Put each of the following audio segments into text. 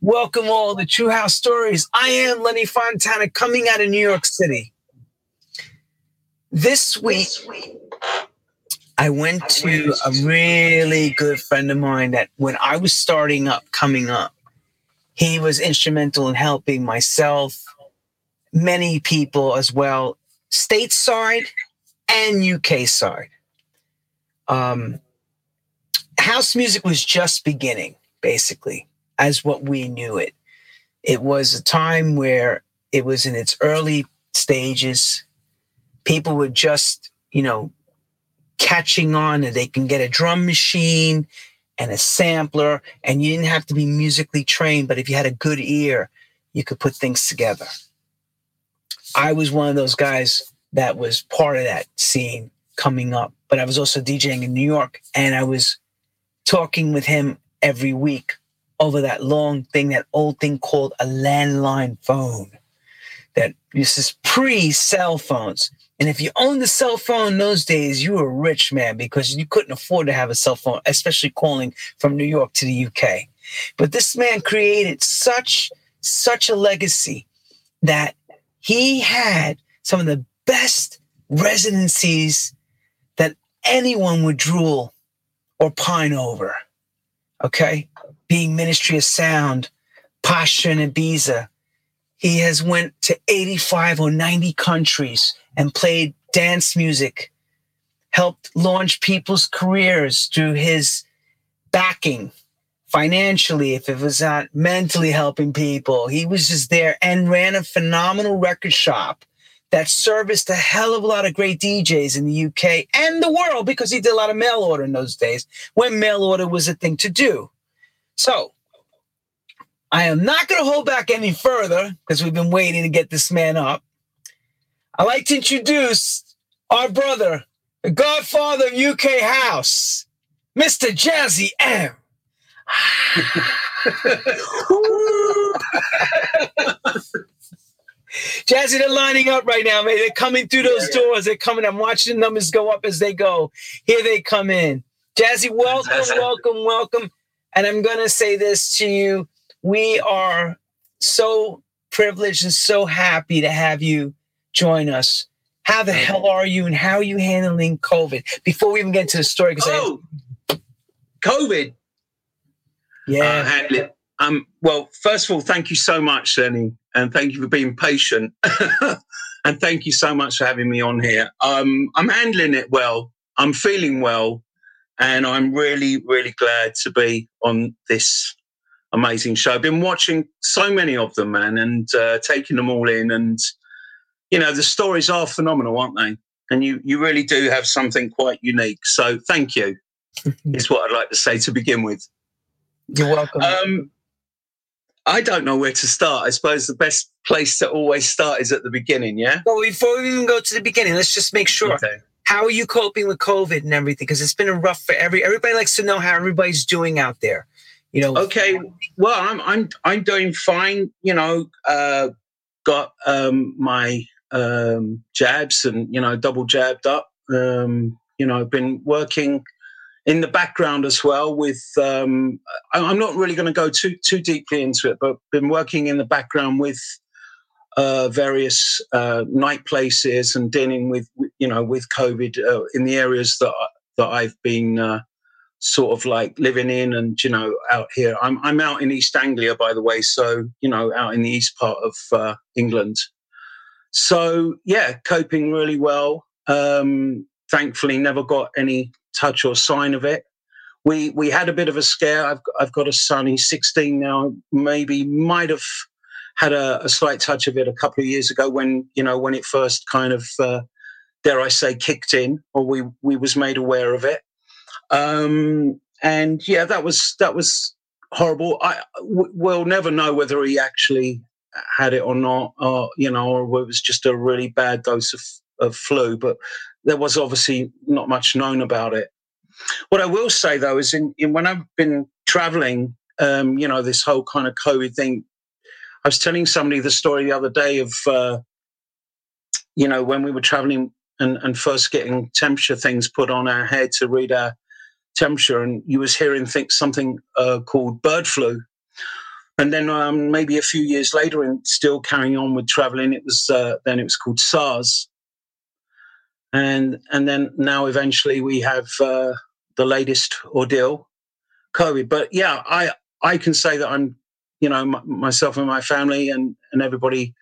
Welcome all to True House Stories. I am Lenny Fontana coming out of New York City. This week, I went to a really good friend of mine that when I was starting up, coming up, he was instrumental in helping myself, many people as well, stateside and UK side. Um, house music was just beginning, basically, as what we knew it. It was a time where it was in its early stages. People were just, you know, catching on and they can get a drum machine and a sampler, and you didn't have to be musically trained, but if you had a good ear, you could put things together. I was one of those guys that was part of that scene coming up, but I was also DJing in New York and I was talking with him every week over that long thing, that old thing called a landline phone that this is pre cell phones. And if you owned a cell phone in those days, you were a rich man because you couldn't afford to have a cell phone, especially calling from New York to the UK. But this man created such, such a legacy that he had some of the best residencies that anyone would drool or pine over. Okay? Being Ministry of Sound, Pacha and Ibiza. He has went to 85 or 90 countries and played dance music, helped launch people's careers through his backing financially, if it was not mentally helping people. He was just there and ran a phenomenal record shop that serviced a hell of a lot of great DJs in the UK and the world because he did a lot of mail order in those days when mail order was a thing to do. So I am not going to hold back any further because we've been waiting to get this man up. I'd like to introduce our brother, the godfather of UK House, Mr. Jazzy M. Jazzy, they're lining up right now, man. They're coming through those yeah, doors. They're coming. I'm watching the numbers go up as they go. Here they come in. Jazzy, welcome, welcome, welcome. And I'm going to say this to you. We are so privileged and so happy to have you join us. How the hell are you and how are you handling COVID? Before we even get into the story, because oh, I, COVID. Yeah. Uh, handle it. Um, well, first of all, thank you so much, Lenny, and thank you for being patient. and thank you so much for having me on here. Um, I'm handling it well. I'm feeling well. And I'm really, really glad to be on this amazing show. I've been watching so many of them, man, and uh, taking them all in. And, you know, the stories are phenomenal, aren't they? And you, you really do have something quite unique. So thank you, is what I'd like to say to begin with. You're welcome. Um, I don't know where to start. I suppose the best place to always start is at the beginning, yeah? Well, before we even go to the beginning, let's just make sure. Okay. How are you coping with COVID and everything? Because it's been a rough for every everybody likes to know how everybody's doing out there. You know. Okay. Well, I'm I'm I'm doing fine. You know, uh, got um, my um, jabs and you know double jabbed up. Um, you know, been working in the background as well with um, i'm not really going to go too too deeply into it but been working in the background with uh, various uh, night places and dealing with you know with covid uh, in the areas that that i've been uh, sort of like living in and you know out here i'm i'm out in east anglia by the way so you know out in the east part of uh, england so yeah coping really well um thankfully never got any touch or sign of it. We we had a bit of a scare. I've I've got a son. He's 16 now. Maybe might have had a, a slight touch of it a couple of years ago when you know when it first kind of uh, dare I say kicked in, or we we was made aware of it. Um, and yeah, that was that was horrible. I we'll never know whether he actually had it or not, or you know, or it was just a really bad dose of, of flu. But there was obviously not much known about it. What I will say though is, in, in when I've been traveling, um, you know, this whole kind of COVID thing. I was telling somebody the story the other day of, uh, you know, when we were traveling and, and first getting temperature things put on our head to read our temperature, and you was hearing think something uh, called bird flu. and then um, maybe a few years later, and still carrying on with traveling, it was uh, then it was called SARS, and and then now eventually we have uh, the latest ordeal, COVID. But yeah, I I can say that I'm, you know, m- myself and my family and and everybody,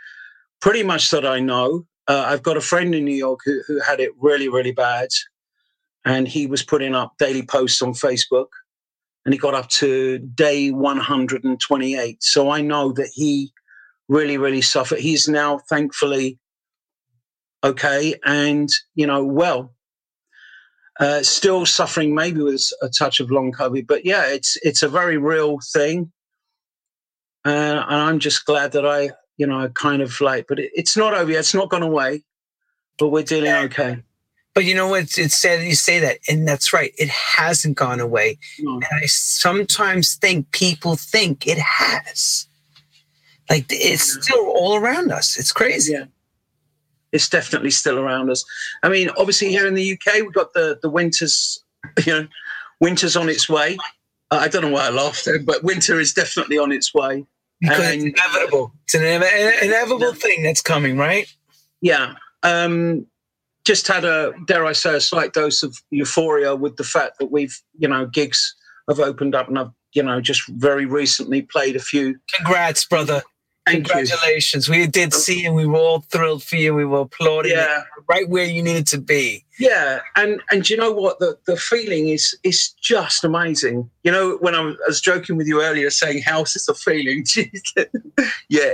pretty much that I know. Uh, I've got a friend in New York who, who had it really really bad, and he was putting up daily posts on Facebook, and he got up to day 128. So I know that he really really suffered. He's now thankfully okay and you know well uh, still suffering maybe with a touch of long covid but yeah it's it's a very real thing uh, and i'm just glad that i you know kind of like but it, it's not over yet. It's not gone away but we're dealing okay. But you know what? It's sad that you say that and that's right. It hasn't gone away. No. and i sometimes think people think it has. Like it's yeah. still all around us. It's crazy. Yeah. It's definitely still around us. I mean, obviously here in the UK, we've got the the winters, you know, winter's on its way. I don't know why I laughed there, but winter is definitely on its way. Because and, it's inevitable. It's an inevitable yeah. thing that's coming, right? Yeah. Um, just had a, dare I say, a slight dose of euphoria with the fact that we've, you know, gigs have opened up and I've, you know, just very recently played a few. Congrats, brother. Thank Congratulations. You. We did see and we were all thrilled for you. We were applauding yeah. right where you needed to be. Yeah. And and you know what? The the feeling is is just amazing. You know, when I was joking with you earlier saying house is a feeling. yeah,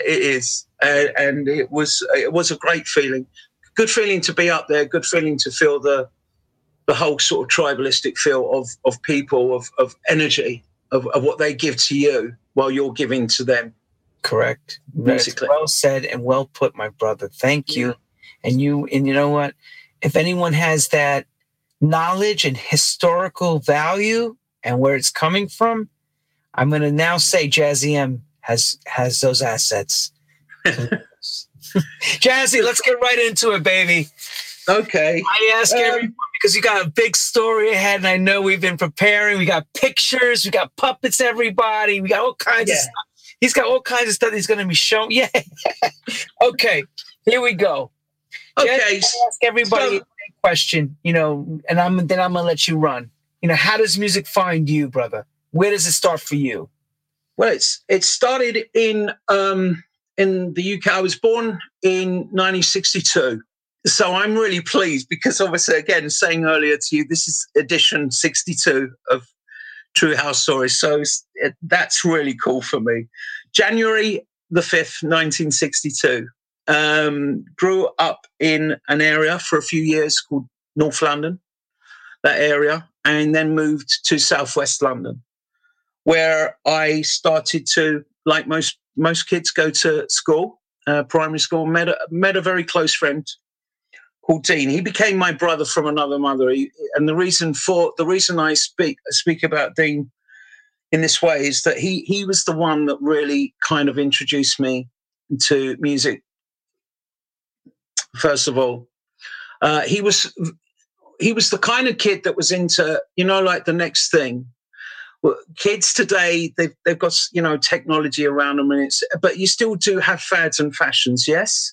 it is. Uh, and it was it was a great feeling. Good feeling to be up there, good feeling to feel the the whole sort of tribalistic feel of of people, of of energy, of, of what they give to you while you're giving to them Correct. Basically. Well said and well put, my brother. Thank you. And you and you know what? If anyone has that knowledge and historical value and where it's coming from, I'm going to now say Jazzy M has has those assets. Jazzy, let's get right into it, baby. Okay. I ask um, everyone because you got a big story ahead, and I know we've been preparing. We got pictures, we got puppets, everybody. We got all kinds yeah. of stuff. He's got all kinds of stuff he's going to be shown. Yeah. okay, here we go. Okay. Just ask everybody so, a question, you know, and I'm then I'm gonna let you run. You know, how does music find you, brother? Where does it start for you? Well, it's it started in um in the UK. I was born in 1962. So I'm really pleased because obviously, again, saying earlier to you, this is edition 62 of True House Stories. So it, that's really cool for me. January the 5th, 1962. Um, grew up in an area for a few years called North London, that area, and then moved to Southwest London, where I started to, like most most kids, go to school, uh, primary school. Met a, met a very close friend called Dean. He became my brother from another mother. He, and the reason for the reason I speak speak about Dean in this way is that he he was the one that really kind of introduced me to music. First of all, uh, he was he was the kind of kid that was into you know like the next thing. Kids today they've they've got you know technology around them and it's but you still do have fads and fashions, yes.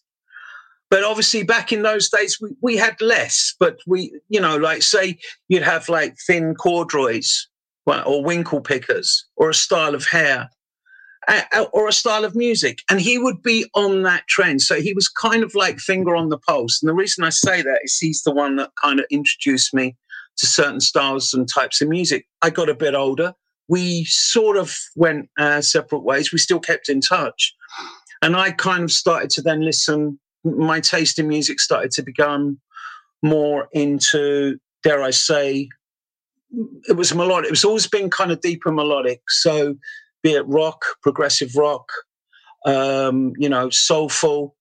But obviously, back in those days, we, we had less. But we, you know, like say you'd have like thin corduroys or winkle pickers or a style of hair or a style of music. And he would be on that trend. So he was kind of like finger on the pulse. And the reason I say that is he's the one that kind of introduced me to certain styles and types of music. I got a bit older. We sort of went uh, separate ways. We still kept in touch. And I kind of started to then listen my taste in music started to become more into, dare I say, it was melodic. It was always been kind of deeper melodic. So, be it rock, progressive rock, um, you know, soulful.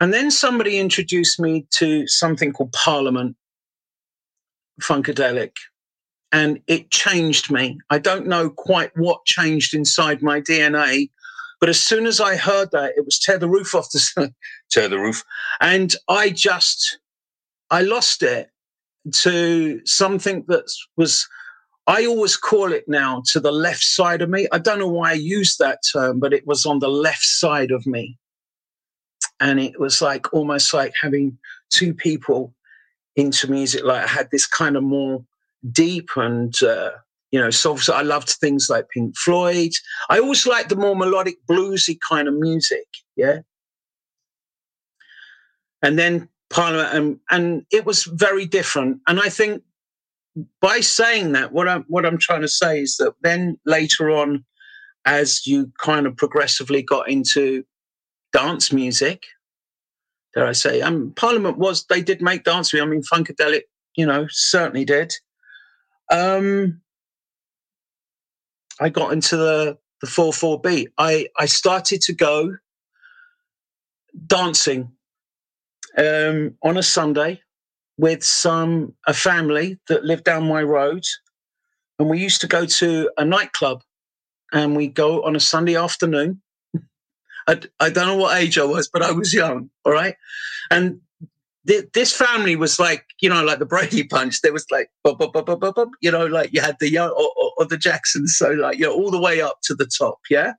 And then somebody introduced me to something called Parliament Funkadelic. And it changed me. I don't know quite what changed inside my DNA, but as soon as I heard that, it was tear the roof off the tear the roof, and I just I lost it to something that was I always call it now to the left side of me. I don't know why I used that term, but it was on the left side of me. And it was like almost like having two people into music. Like I had this kind of more deep and, uh, you know, so, I loved things like Pink Floyd. I always liked the more melodic, bluesy kind of music. Yeah. And then Parliament, and, and it was very different. And I think by saying that, what I'm what I'm trying to say is that then later on, as you kind of progressively got into dance music, dare I say, um, Parliament was they did make dance music. I mean, Funkadelic, you know, certainly did. Um, I got into the the four four beat. I I started to go dancing um, on a Sunday with some a family that lived down my road, and we used to go to a nightclub, and we go on a Sunday afternoon. I, I don't know what age I was, but I was young. All right, and th- this family was like you know like the Brady Bunch. There was like you know like you had the young or, or, or the Jacksons, so like you know all the way up to the top. Yeah,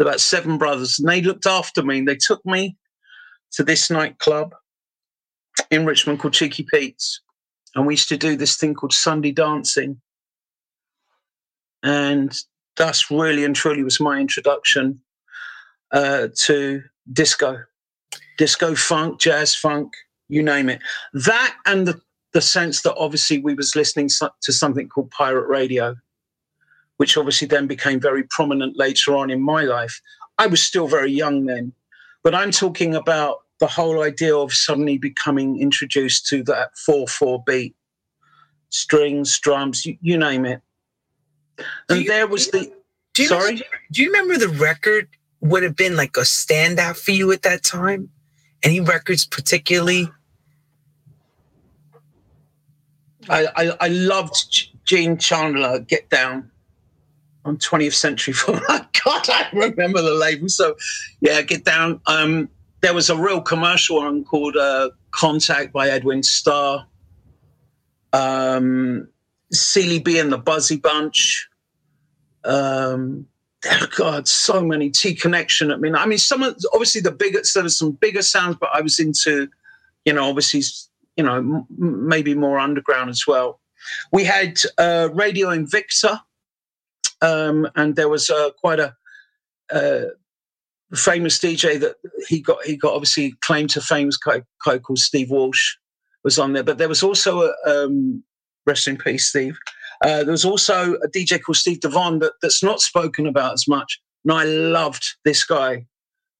about seven brothers, and they looked after me. and They took me to this nightclub in Richmond called Cheeky Pete's. And we used to do this thing called Sunday dancing. And that's really and truly was my introduction uh, to disco, disco funk, jazz funk, you name it. That and the, the sense that obviously we was listening to something called pirate radio, which obviously then became very prominent later on in my life. I was still very young then, but I'm talking about the whole idea of suddenly becoming introduced to that 4 4 beat, strings, drums, you, you name it. And you, there was the. Do you sorry? Do you remember the record would have been like a standout for you at that time? Any records particularly? I, I, I loved Gene Chandler, Get Down on 20th Century Fox. God, I remember the label. So, yeah, Get Down. Um, there was a real commercial one called uh, Contact by Edwin Starr. Um, B and the Buzzy Bunch. Um, oh God, so many T Connection. I mean, I mean, some of obviously the bigger there was some bigger sounds, but I was into, you know, obviously, you know, m- maybe more underground as well. We had uh, Radio Invicta, um, and there was uh, quite a uh, famous DJ that he got he got obviously claimed to famous guy, guy called Steve Walsh was on there, but there was also a um, rest in peace, Steve. Uh, there was also a DJ called Steve Devon that, that's not spoken about as much, and I loved this guy.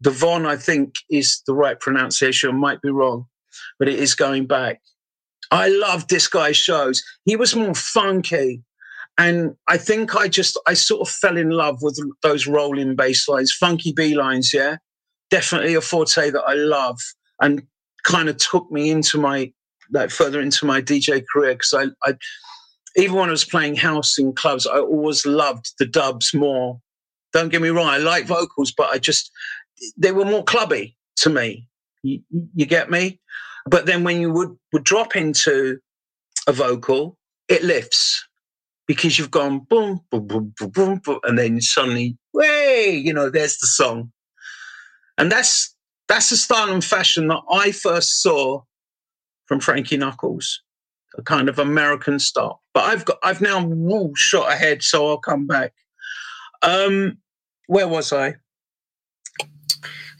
Devon, I think, is the right pronunciation. Might be wrong, but it is going back. I loved this guy's shows. He was more funky, and I think I just, I sort of fell in love with those rolling bass lines, funky B lines, yeah. Definitely a forte that I love and kind of took me into my, like further into my DJ career. Cause I, I, even when I was playing house in clubs, I always loved the dubs more. Don't get me wrong, I like vocals, but I just, they were more clubby to me. You, you get me? But then when you would, would drop into a vocal, it lifts because you've gone boom, boom, boom, boom, boom, boom, and then suddenly, way, you know, there's the song. And that's that's the style and fashion that I first saw from Frankie Knuckles, a kind of American style. But I've got I've now woo, shot ahead, so I'll come back. Um, where was I?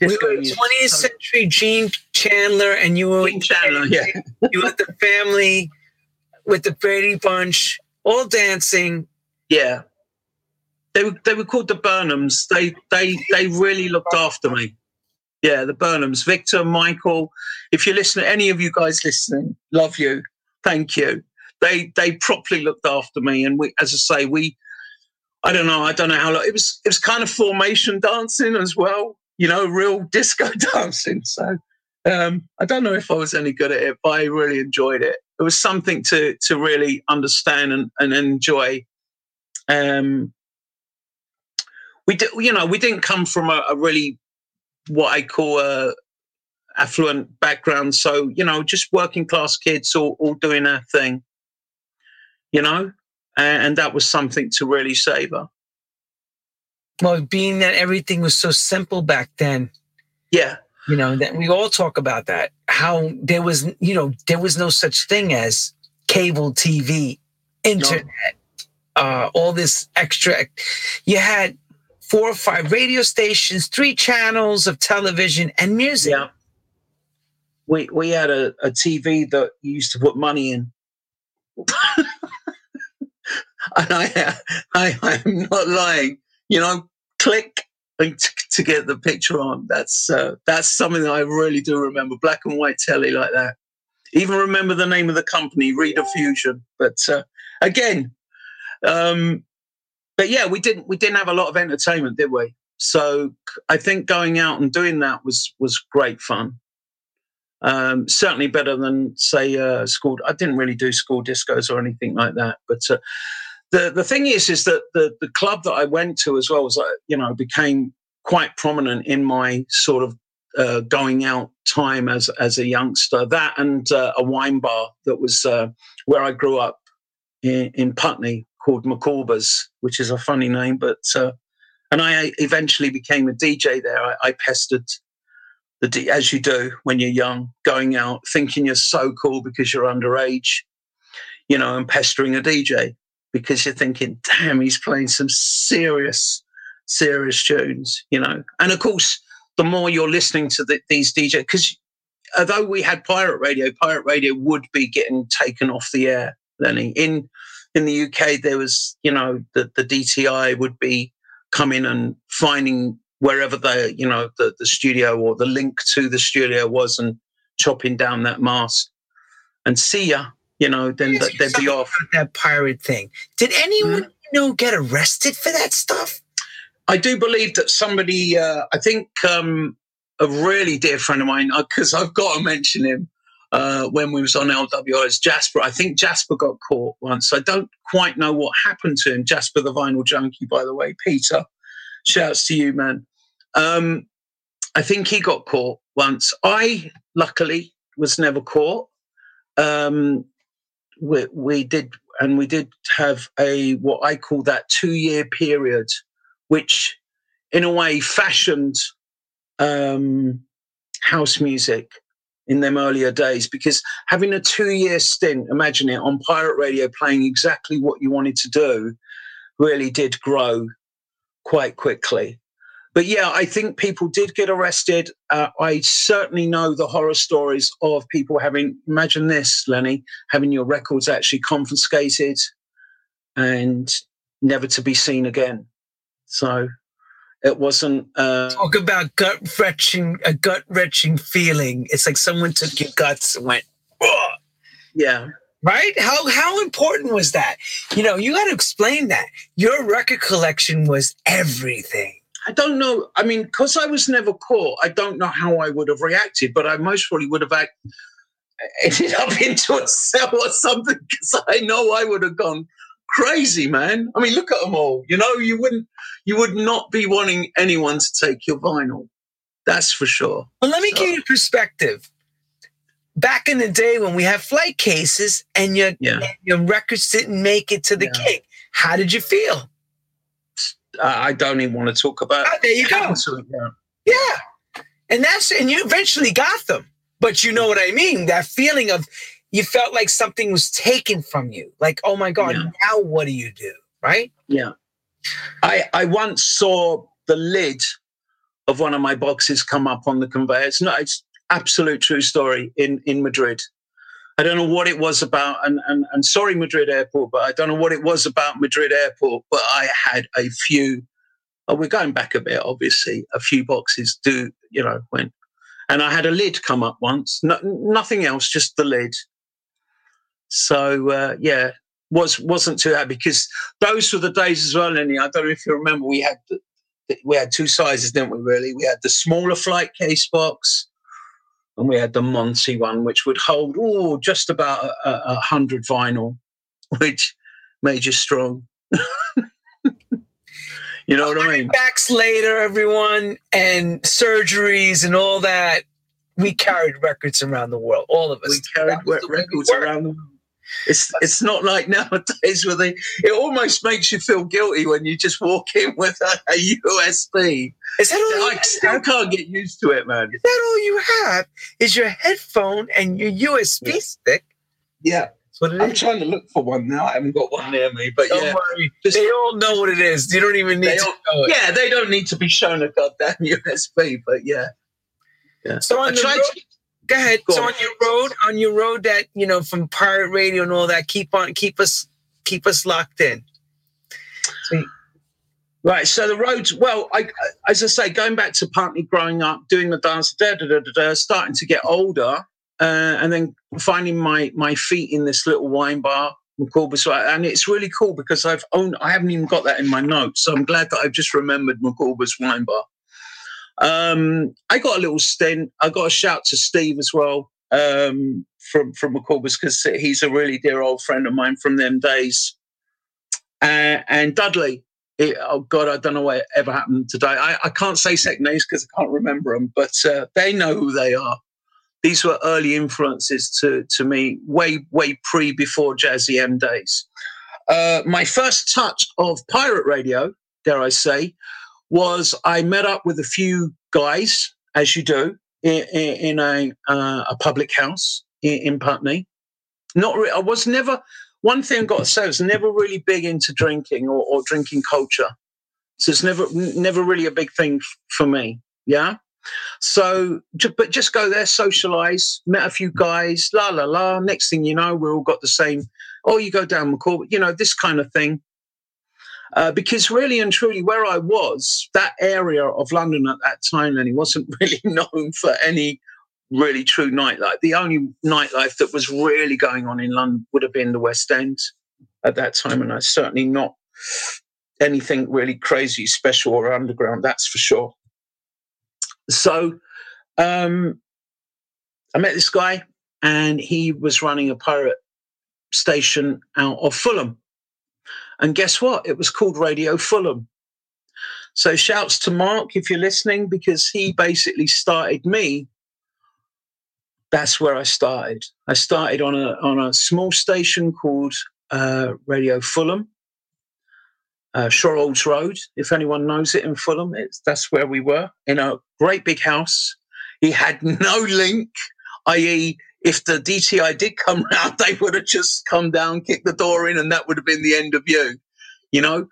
we were 20th century Gene Chandler, and you were Gene Chandler, yeah. you had the family with the Brady Bunch all dancing. Yeah. They were, they were called the Burnhams. They they they really looked after me. Yeah, the Burnhams. Victor, Michael. If you listen, any of you guys listening, love you. Thank you. They they properly looked after me, and we, as I say, we. I don't know. I don't know how long it was. It was kind of formation dancing as well. You know, real disco dancing. So um, I don't know if I was any good at it, but I really enjoyed it it was something to to really understand and, and enjoy. Um, we did, you know, we didn't come from a, a really what I call a affluent background, so you know, just working class kids all, all doing our thing. You know, and, and that was something to really savor. Well, being that everything was so simple back then, Yeah, you know, that we all talk about that. How there was, you know, there was no such thing as cable TV, internet, uh, all this extra. You had four or five radio stations, three channels of television and music. yeah. We we had a, a TV that you used to put money in. and I, I, I'm not lying. You know, click and t- to get the picture on. That's uh, that's something that I really do remember. Black and white telly like that. Even remember the name of the company, Rediffusion. But uh, again, um, but yeah, we didn't we didn't have a lot of entertainment, did we? So I think going out and doing that was was great fun. Um, certainly better than say uh, school. I didn't really do school discos or anything like that. But uh, the the thing is, is that the the club that I went to as well was uh, you know became quite prominent in my sort of uh, going out time as as a youngster. That and uh, a wine bar that was uh, where I grew up in, in Putney called McCorber's, which is a funny name, but uh, and I eventually became a DJ there. I, I pestered the as you do when you're young, going out thinking you're so cool because you're underage, you know, and pestering a DJ because you're thinking, damn, he's playing some serious, serious tunes, you know. And of course, the more you're listening to the, these DJ, because although we had pirate radio, pirate radio would be getting taken off the air. Lenny in in the UK, there was, you know, the, the DTI would be coming and finding wherever the, you know, the, the studio or the link to the studio was and chopping down that mast and see ya, you know, then th- they'd be off. That pirate thing. Did anyone Mhm. you know get arrested for that stuff? I do believe that somebody, uh, I think um, a really dear friend of mine, because I've got to mention him uh, when we was on LWR's Jasper. I think Jasper got caught once. I don't quite know what happened to him. Jasper, the vinyl junkie, by the way. Peter, shouts to you, man. Um, I think he got caught once. I, luckily, was never caught. Um, we, we did, and we did have a what I call that two-year period which in a way fashioned um, house music in them earlier days because having a two year stint, imagine it, on pirate radio playing exactly what you wanted to do really did grow quite quickly. But yeah, I think people did get arrested. Uh, I certainly know the horror stories of people having, imagine this, Lenny, having your records actually confiscated and never to be seen again. So it wasn't. Uh, Talk about gut wrenching, a gut wrenching feeling. It's like someone took your guts and went, "Ugh." yeah, right? How how important was that? You know, you got to explain that. Your record collection was everything. I don't know. I mean, because I was never caught, I don't know how I would have reacted, but I most probably would have act- ended up into a cell or something because I know I would have gone crazy, man. I mean, look at them all. You know, you wouldn't, you would not be wanting anyone to take your vinyl. That's for sure. Well, let me So- give you perspective. Back in the day when we had flight cases and your Yeah. and your records didn't make it to the Yeah. king, how did you feel? I I don't even want to talk about. Ah, there you go. Yeah. Yeah. And that's and you eventually got them. But you know what I mean? That feeling of you felt like something was taken from you. Like, oh my God, Yeah. now what do you do? Right? Yeah. I I once saw the lid of one of my boxes come up on the conveyor. It's not it's absolute true story in in Madrid. I don't know what it was about, and, and and sorry Madrid Airport, but I don't know what it was about Madrid Airport. But I had a few. Oh, we're going back a bit, obviously. A few boxes do, you know, went, and I had a lid come up once. No, nothing else, just the lid. So uh, yeah, was wasn't too happy because those were the days as well, Lenny. I don't know if you remember, we had the, we had two sizes, didn't we? Really, we had the smaller flight case box, and we had the Monty one, which would hold oh just about a, a, hundred vinyl, which made you strong. you know what I mean? Backs later, everyone, and surgeries and all that. We carried records around the world, all of us. We carried That was wet the way we records around the world. It's it's not like nowadays where they. It almost makes you feel guilty when you just walk in with a, a USB. Is that all? I still can't get used to it, man. Is that all you have? Is your headphone and your USB yeah. stick? Yeah. I'm is. trying to look for one now. I haven't got one near me, but don't yeah, worry. Just, they all know what it is. You don't even need to it. Yeah, they don't need to be shown a goddamn USB, but yeah. Yeah. So I the road, to, go ahead. Go so on. your road, on your road that you know from pirate radio and all that, keep on, keep us, keep us locked in. So, Right. So the roads, well, I, as I say, going back to partly growing up, doing the dance, da, da, da, da, da, starting to get older, uh, and then finding my my feet in this little wine bar, McCorber's, and it's really cool because I've owned, I haven't even got that in my notes, so I'm glad that I've just remembered McCorber's wine bar. Um, I got a little stint. I got a shout to Steve as well um, from from McCorber's because he's a really dear old friend of mine from them days. Uh, and Dudley, it, oh God, I don't know what ever happened today. I, I can't say second names because I can't remember them, but uh, they know who they are. These were early influences to to me, way way pre before Jazzy M days. Uh, my first touch of pirate radio, dare I say, was I met up with a few guys, as you do, in, in a, uh, a public house in, in Putney. Not re- I was never, one thing I've got to say, I was never really big into drinking or, or drinking culture. So it's never, never really a big thing f- for me. Yeah. So, but just go there, socialize, met a few guys, la la la. Next thing you know, we all got the same. Oh, you go down McCall, you know, this kind of thing. Uh, because really and truly, where I was, that area of London at that time, Lenny, wasn't really known for any really true nightlife. The only nightlife that was really going on in London would have been the West End at that time, and I certainly not anything really crazy, special, or underground. That's for sure. So, um, I met this guy, and he was running a pirate station out of Fulham and guess what? It was called Radio Fulham. So shouts to Mark if you're listening, because he basically started me. That's where I started. I started on a on a small station called uh, Radio Fulham, uh, Road. If anyone knows it in Fulham, it's that's where we were in a great big house. He had no link, i.e., if the DTI did come round, they would have just come down, kicked the door in, and that would have been the end of you. You know,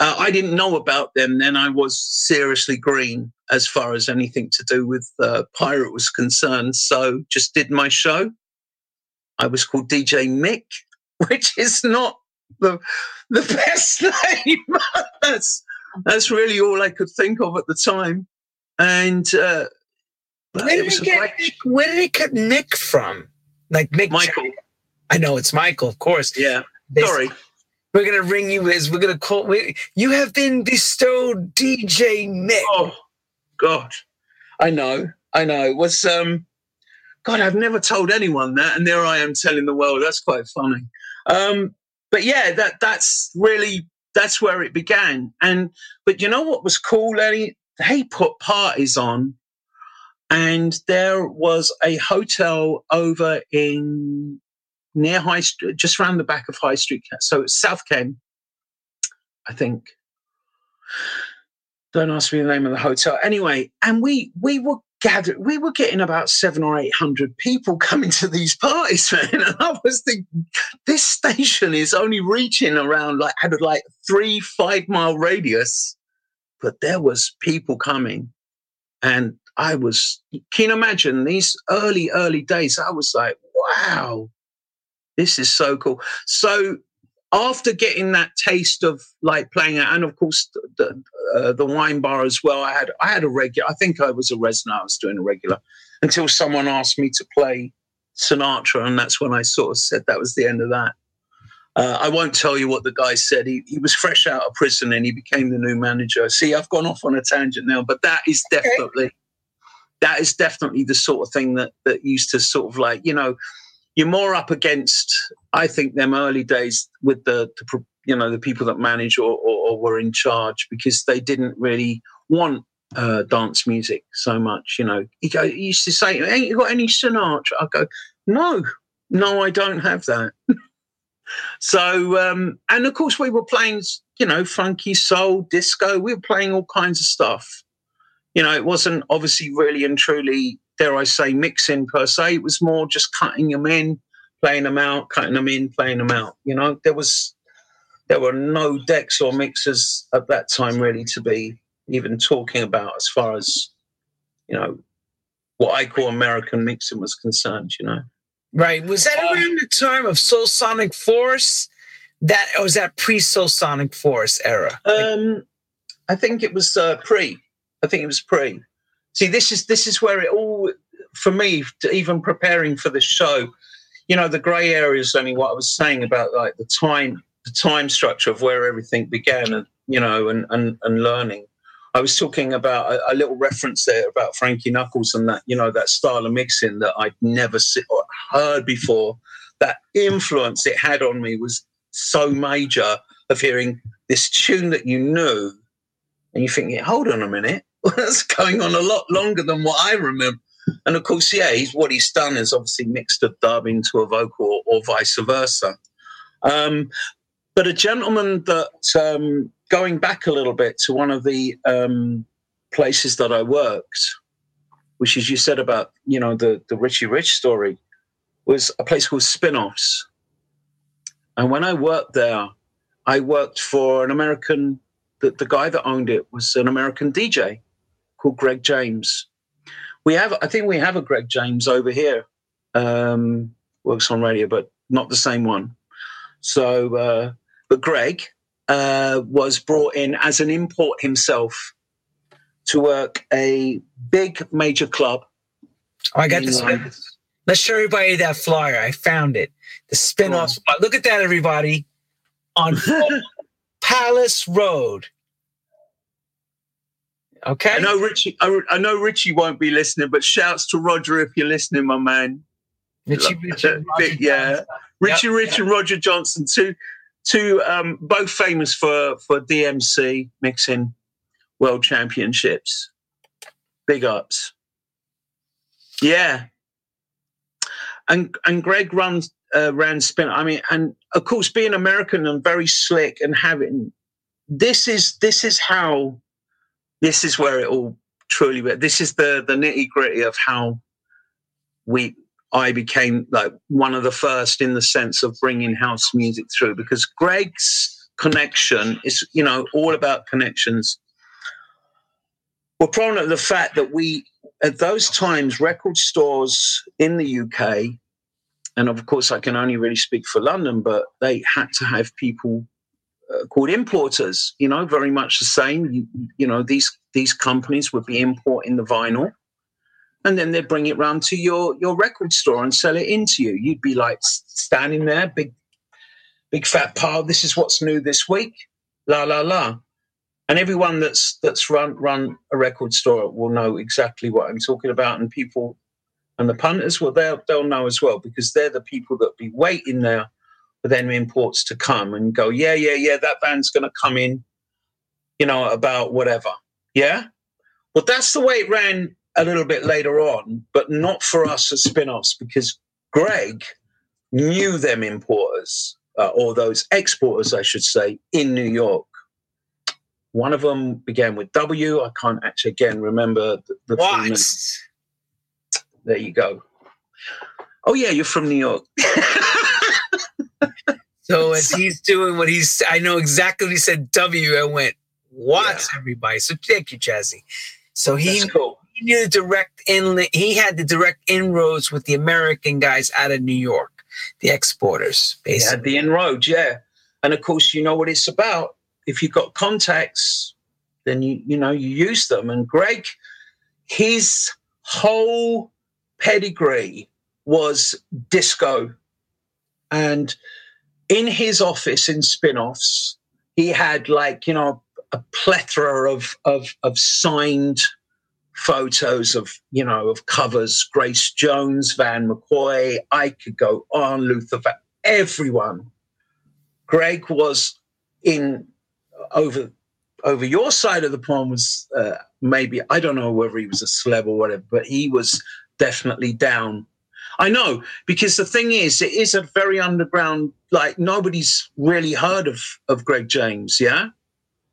uh, I didn't know about them then. I was seriously green as far as anything to do with uh, pirate was concerned. So just did my show. I was called DJ Mick, which is not the the best name. that's that's really all I could think of at the time. And uh, where did, he get Nick, where did he get Nick from? Like Nick Michael. I know it's Michael, of course. Yeah. They, Sorry. We're gonna ring you as we're gonna call. We, you have been bestowed DJ Nick. Oh God, I know, I know. It was um, God, I've never told anyone that, and there I am telling the world. That's quite funny. Um, but yeah, that that's really that's where it began. And but you know what was cool, Lenny? They put parties on and there was a hotel over in near High Street, just around the back of High Street. So South Ken, I think. Don't ask me the name of the hotel. Anyway, and we we were gathered, we were getting about seven or eight hundred people coming to these parties, man. And I was thinking, this station is only reaching around like had like three, five mile radius. But there was people coming. And I was, can you imagine these early, early days? I was like, wow, this is so cool. So after getting that taste of like playing it, and of course the, uh, the wine bar as well, I had I had a regular. I think I was a resident. I was doing a regular until someone asked me to play Sinatra, and that's when I sort of said that was the end of that. Uh, I won't tell you what the guy said. He, he was fresh out of prison and he became the new manager. See, I've gone off on a tangent now, but that is definitely that is definitely the sort of thing that that used to sort of like you know you're more up against I think them early days with the, the you know the people that manage or, or, or, were in charge because they didn't really want uh, dance music so much. You know, he, go, he used to say, "Ain't you got any Sinatra?" I go, "No, no, I don't have that." so, um, and of course, we were playing, you know, funky soul, disco. We were playing all kinds of stuff. You know, it wasn't obviously really and truly, dare I say, mixing per se. It was more just cutting them in, playing them out, cutting them in, playing them out. You know, there was there were no decks or mixers at that time really to be even talking about as far as you know what I call American mixing was concerned. You know. Right. Was that um, around the time of Soul Sonic Force? That or was that pre Soul Sonic Force era? Um, I think it was uh, pre. I think it was pre. See, this is this is where it all for me. even preparing for the show, you know, the grey area is only what I was saying about like the time, the time structure of where everything began, and you know, and and, and learning. I was talking about a, a, little reference there about Frankie Knuckles and that, you know, that style of mixing that I'd never see, or heard before. That influence it had on me was so major of hearing this tune that you knew, and you think, hold on a minute, that's going on a lot longer than what I remember. And of course, yeah, he's what he's done is obviously mixed a dub into a vocal or, or vice versa. Um, but a gentleman that um, going back a little bit to one of the um, places that I worked, which is you said about you know the the Richie Rich story, was a place called Spinoffs. And when I worked there, I worked for an American. The, the guy that owned it was an American DJ called Greg James. We have, I think, we have a Greg James over here. Um, works on radio, but not the same one. So uh, but Greg uh, was brought in as an import himself to work a big major club. Oh, I got this. Let's show everybody that flyer. I found it. The spin-off. Oh. Look at that, everybody. On Palace Road. Okay. I know Richie. I, I, know Richie won't be listening, but shouts to Roger if you're listening, my man. Richie, Richie, Roger yeah. Richie, yep. Rich, and Roger Johnson, two two um, both famous for for DMC mixing world championships. Big ups. Yeah. And and Greg runs uh, ran spin. I mean, and of course, being American and very slick and having this is this is how this is where it all truly. This is the the nitty gritty of how we I became like one of the first in the sense of bringing house music through because Greg's connection is, you know, all about connections. We're prone to the fact that we, at those times, record stores in the UK, and of course, I can only really speak for London, but they had to have people Uh, called importers. You know, very much the same. You, you know, these these companies would be importing the vinyl and then they'd bring it round to your your record store and sell it into you. You'd be like standing there, big, big fat pile. This is what's new this week. La la la. And everyone that's that's run run a record store will know exactly what I'm talking about. And people and the punters, well, they'll they'll know as well because they're the people that be waiting there for them imports to come and go, yeah, yeah, yeah, that band's going to come in, you know, about whatever. Yeah. Well, that's the way it ran a little bit later on, but not for us as spin offs because Greg knew them importers, uh, or those exporters, I should say, in New York. One of them began with W. I can't actually again remember the, the what? There you go. Oh yeah, you're from New York. so as he's doing what he's, I know exactly what he said. W. I went, what yeah. everybody? So thank you, Jazzy. So he cool he knew the direct in he had the direct inroads with the American guys out of New York, the exporters, basically. He had the inroads, yeah. And of course, you know what it's about. If you've got contacts, then you you know you use them. And Greg, his whole pedigree was disco. And in his office in spin-offs, he had like, you know, a plethora of of, of signed photos of you know of covers. Grace jones van mccoy i could go on luther for everyone. Greg was in over over your side of the pond was uh, maybe i don't know whether he was a celeb or whatever but he was definitely down I know because the thing is, it is a very underground. Like nobody's really heard of of Greg James. Yeah,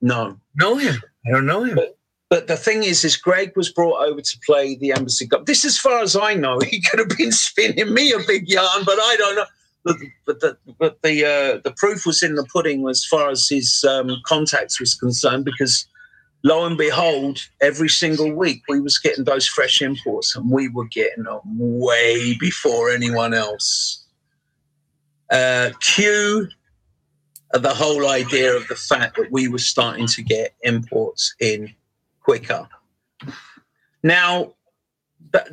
no, know him. I don't know him. But, but the thing is, is Greg was brought over to play the Embassy Club. This, as far as I know, he could have been spinning me a big yarn, but I don't know. But, but the but the uh, the proof was in the pudding as far as his um, contacts was concerned, because lo and behold, every single week we was getting those fresh imports, and we were getting them way before anyone else. Uh, cue the whole idea of the fact that we were starting to get imports in quicker. Now, that,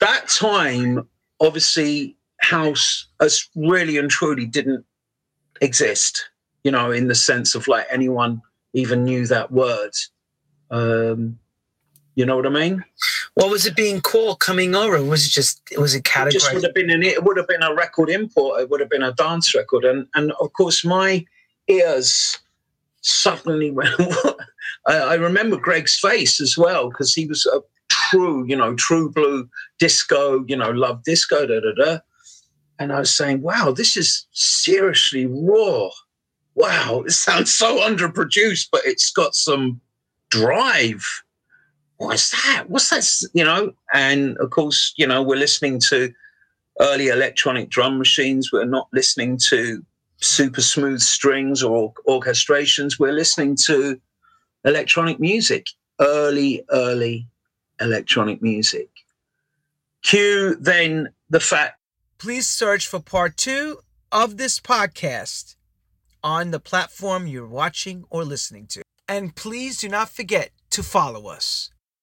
that time, obviously, house as really and truly didn't exist, you know, in the sense of like anyone even knew that word. Um, you know what I mean? What was it being called coming over? Was it just was it categorized? It just would have been an it would have been a record import. It would have been a dance record, and and of course my ears suddenly went. I, I remember Greg's face as well because he was a true, you know, true blue disco. You know, love disco. Da da da. And I was saying, wow, this is seriously raw. Wow, it sounds so underproduced, but it's got some drive. What's that? What's that? You know, and of course, you know, we're listening to early electronic drum machines. We're not listening to super smooth strings or orchestrations. We're listening to electronic music, early, early electronic music. Cue then the fact. Please search for part two of this podcast on the platform you're watching or listening to. And please do not forget to follow us.